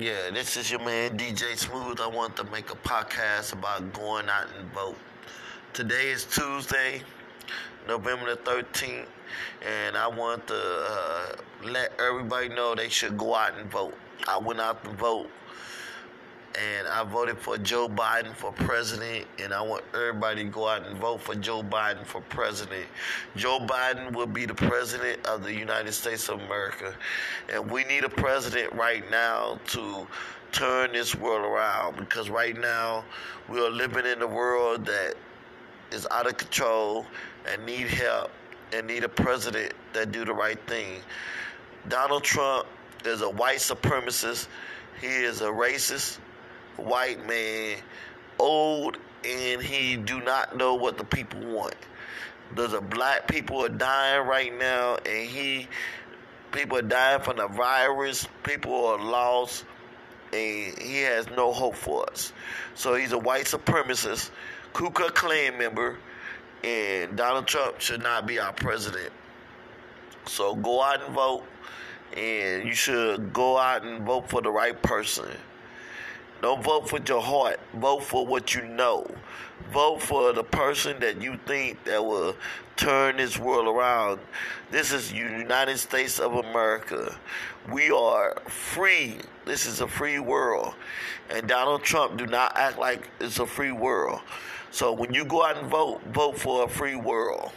Yeah, this is your man DJ Smooth. I want to make a podcast about going out and vote. Today is Tuesday, November the 13th, and I want to uh, let everybody know they should go out and vote. I went out to vote, and I voted for Joe Biden for president, and I want everybody to go out and vote for Joe Biden for president. Joe Biden will be the president of the United States of America, and we need a president right now to turn this world around because right now we are living in a world that is out of control and need help and need a president that do the right thing. Donald Trump is a white supremacist. He is a racist white man, old, and he do not know what the people want. There's a black people are dying right now, and he people are dying from the virus. People are lost, and he has no hope for us. So he's a white supremacist, Ku Klux Klan member, and Donald Trump should not be our president. So go out and vote, and you should go out and vote for the right person. Don't vote for your heart. Vote for what you know. Vote for the person that you think that will turn this world around. This is United States of America. We are free. This is a free world. And Donald Trump do not act like it's a free world. So when you go out and vote, vote for a free world.